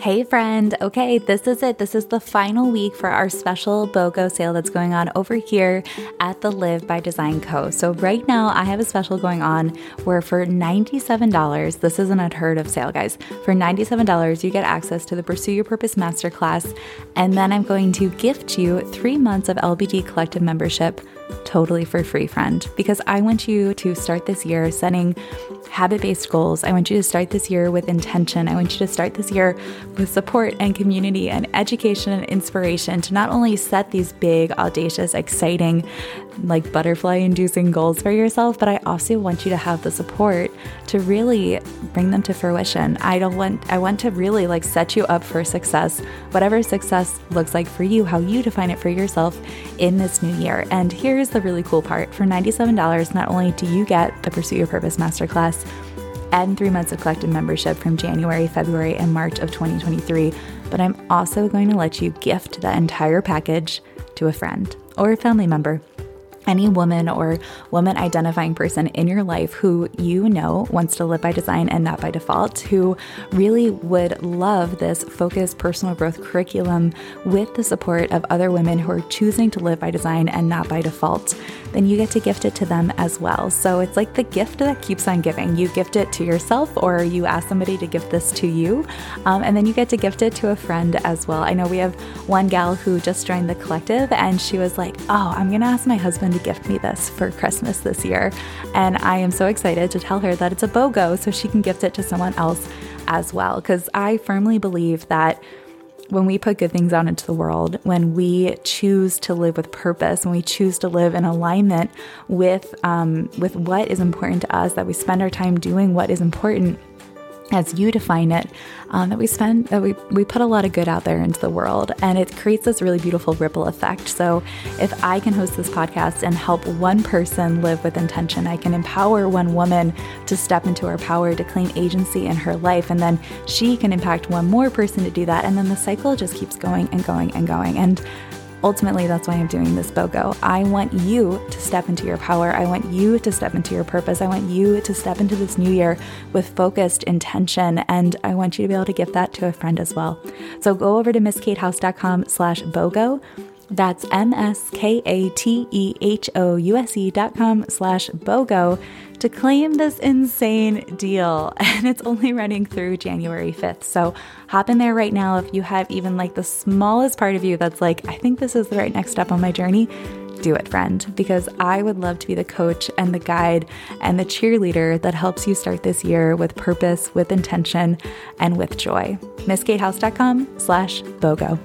Hey, friend. Okay, this is it. This is the final week for our special BOGO sale that's going on over here at the Live by Design Co. So, right now, I have a special going on where for $97, this is an unheard of sale, guys. For $97, you get access to the Pursue Your Purpose Masterclass. And then I'm going to gift you three months of LBD Collective membership totally for free, friend, because I want you to start this year setting habit based goals. I want you to start this year with intention. I want you to start this year with support and community and education and inspiration to not only set these big, audacious, exciting, like butterfly inducing goals for yourself, but I also want you to have the support to really bring them to fruition. I don't want I want to really like set you up for success, whatever success looks like for you, how you define it for yourself in this new year. And here's the really cool part. For $97, not only do you get the Pursue Your Purpose Masterclass and 3 months of collective membership from January, February, and March of 2023, but I'm also going to let you gift the entire package to a friend or a family member any woman or woman identifying person in your life who you know wants to live by design and not by default, who really would love this focused personal growth curriculum with the support of other women who are choosing to live by design and not by default, then you get to gift it to them as well. So it's like the gift that keeps on giving. You gift it to yourself or you ask somebody to gift this to you, um, and then you get to gift it to a friend as well. I know we have one gal who just joined the collective and she was like, Oh, I'm to ask my husband to gift me this for Christmas this year. And I am so excited to tell her that it's a BOGO so she can gift it to someone else as well. Because I firmly believe that when we put good things out into the world, when we choose to live with purpose, when we choose to live in alignment with um, with what is important to us, that we spend our time doing what is important, as you define it, um, that we spend that we we put a lot of good out there into the world, and it creates this really beautiful ripple effect. So, if I can host this podcast and help one person live with intention, I can empower one woman to step into her power, to claim agency in her life, and then she can impact one more person to do that, and then the cycle just keeps going and going and going. And Ultimately, that's why I'm doing this BOGO. I want you to step into your power. I want you to step into your purpose. I want you to step into this new year with focused intention. And I want you to be able to give that to a friend as well. So go over to misskatehouse.com slash BOGO. That's M-S-K-A-T-E-H-O-U-S-E dot com slash BOGO to claim this insane deal. And it's only running through January 5th. So hop in there right now if you have even like the smallest part of you that's like, I think this is the right next step on my journey. Do it, friend, because I would love to be the coach and the guide and the cheerleader that helps you start this year with purpose, with intention, and with joy. MissKateHouse.com slash BOGO.